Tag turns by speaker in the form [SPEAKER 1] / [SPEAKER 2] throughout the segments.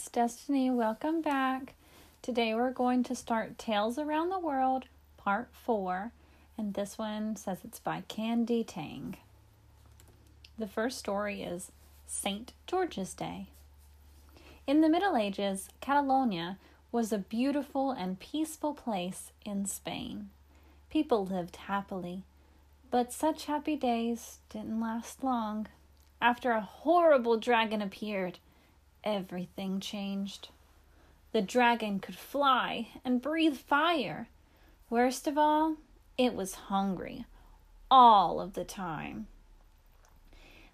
[SPEAKER 1] it's Destiny. Welcome back. Today we're going to start Tales Around the World, Part 4, and this one says it's by Candy Tang. The first story is St. George's Day. In the Middle Ages, Catalonia was a beautiful and peaceful place in Spain. People lived happily, but such happy days didn't last long. After a horrible dragon appeared, everything changed. The dragon could fly and breathe fire. Worst of all, it was hungry all of the time.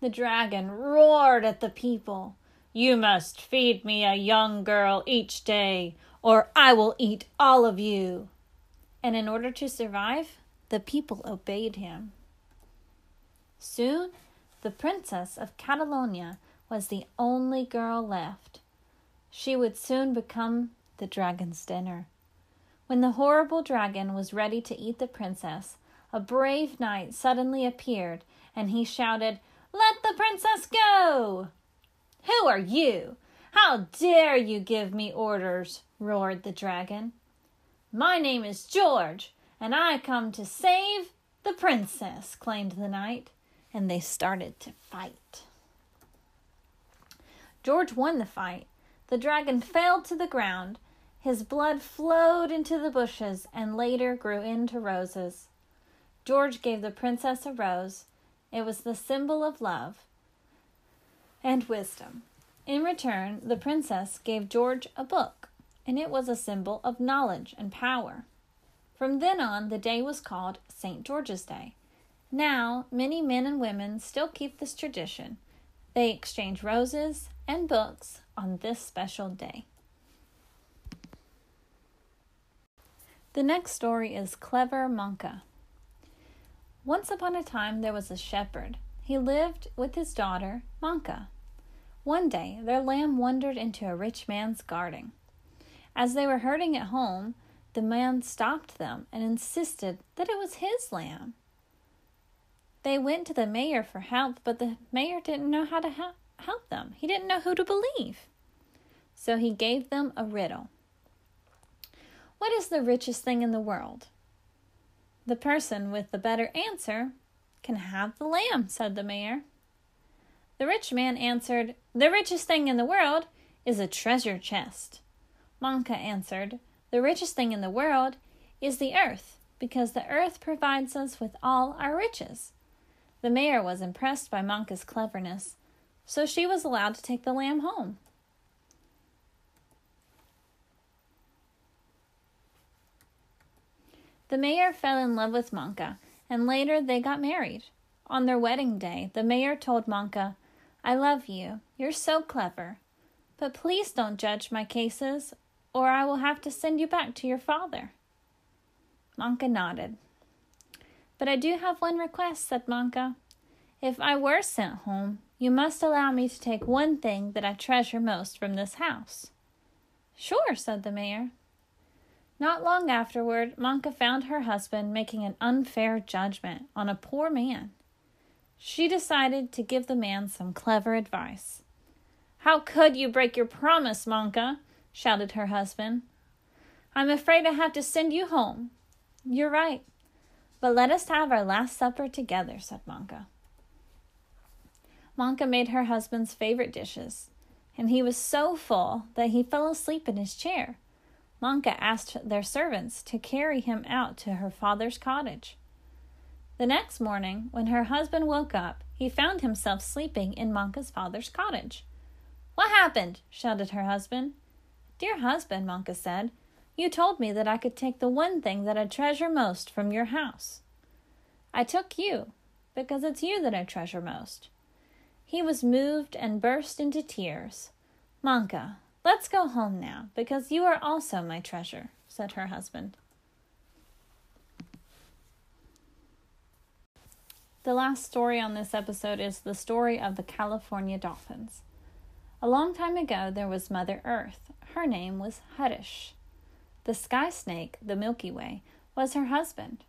[SPEAKER 1] The dragon roared at the people. You must feed me a young girl each day, or I will eat all of you. And in order to survive, the people obeyed him. Soon, the princess of Catalonia was the only girl left. She would soon become the dragon's dinner. When the horrible dragon was ready to eat the princess, a brave knight suddenly appeared and he shouted, Let the princess go! Who are you? How dare you give me orders? roared the dragon. My name is George, and I come to save the princess, claimed the knight, and they started to fight. George won the fight. The dragon fell to the ground. His blood flowed into the bushes and later grew into roses. George gave the princess a rose. It was the symbol of love and wisdom. In return, the princess gave George a book, and it was a symbol of knowledge and power. From then on, the day was called St. George's Day. Now, many men and women still keep this tradition. They exchange roses and books on this special day. The next story is Clever Manka. Once upon a time, there was a shepherd. He lived with his daughter, Manka. One day, their lamb wandered into a rich man's garden. As they were herding it home, the man stopped them and insisted that it was his lamb. They went to the mayor for help, but the mayor didn't know how to help help them. He didn't know who to believe. So he gave them a riddle. What is the richest thing in the world? The person with the better answer can have the lamb, said the mayor. The rich man answered, The richest thing in the world is a treasure chest. Manka answered, The richest thing in the world is the earth, because the earth provides us with all our riches. The mayor was impressed by Manka's cleverness so she was allowed to take the lamb home. The mayor fell in love with Manka, and later they got married. On their wedding day, the mayor told Manka, I love you. You're so clever. But please don't judge my cases, or I will have to send you back to your father. Manka nodded. But I do have one request, said Manka. If I were sent home, you must allow me to take one thing that I treasure most from this house. Sure, said the mayor. Not long afterward, Manka found her husband making an unfair judgment on a poor man. She decided to give the man some clever advice. How could you break your promise, Manka? shouted her husband. I'm afraid I have to send you home. You're right. But let us have our last supper together, said Manka. Manka made her husband's favorite dishes, and he was so full that he fell asleep in his chair. Manka asked their servants to carry him out to her father's cottage. The next morning, when her husband woke up, he found himself sleeping in Manka's father's cottage. What happened? shouted her husband. Dear husband, Manka said, you told me that I could take the one thing that I treasure most from your house. I took you, because it's you that I treasure most. He was moved and burst into tears. Manka, let's go home now, because you are also my treasure, said her husband. The last story on this episode is the story of the California dolphins. A long time ago, there was Mother Earth. Her name was Harish. The sky snake, the Milky Way, was her husband.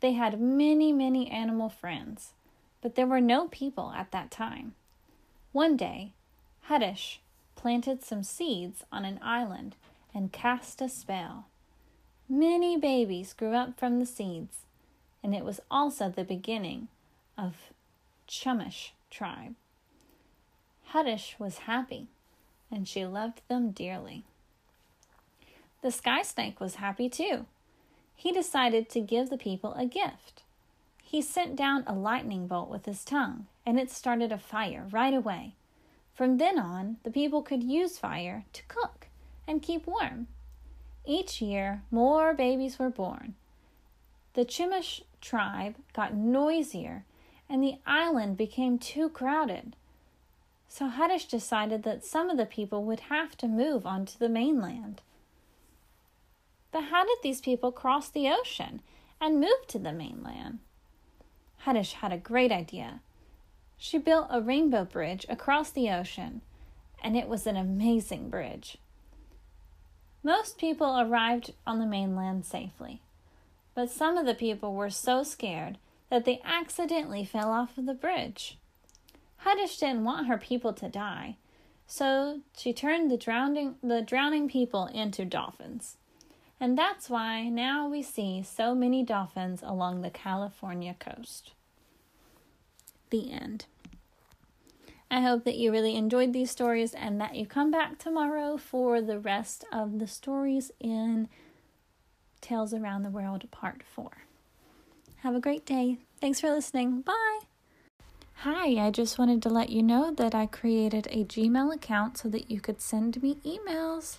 [SPEAKER 1] They had many, many animal friends but there were no people at that time. One day, Harish planted some seeds on an island and cast a spell. Many babies grew up from the seeds, and it was also the beginning of Chumash tribe. Hutash was happy, and she loved them dearly. The sky snake was happy too. He decided to give the people a gift. He sent down a lightning bolt with his tongue, and it started a fire right away. From then on, the people could use fire to cook and keep warm. Each year, more babies were born. The Chumash tribe got noisier, and the island became too crowded. So Hutash decided that some of the people would have to move onto the mainland. But how did these people cross the ocean and move to the mainland? Hutash had a great idea. She built a rainbow bridge across the ocean, and it was an amazing bridge. Most people arrived on the mainland safely, but some of the people were so scared that they accidentally fell off of the bridge. Hutash didn't want her people to die, so she turned the drowning, the drowning people into dolphins. And that's why now we see so many dolphins along the California coast. The end. I hope that you really enjoyed these stories and that you come back tomorrow for the rest of the stories in Tales Around the World Part 4. Have a great day. Thanks for listening. Bye. Hi, I just wanted to let you know that I created a Gmail account so that you could send me emails.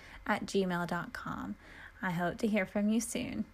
[SPEAKER 1] at gmail.com. I hope to hear from you soon.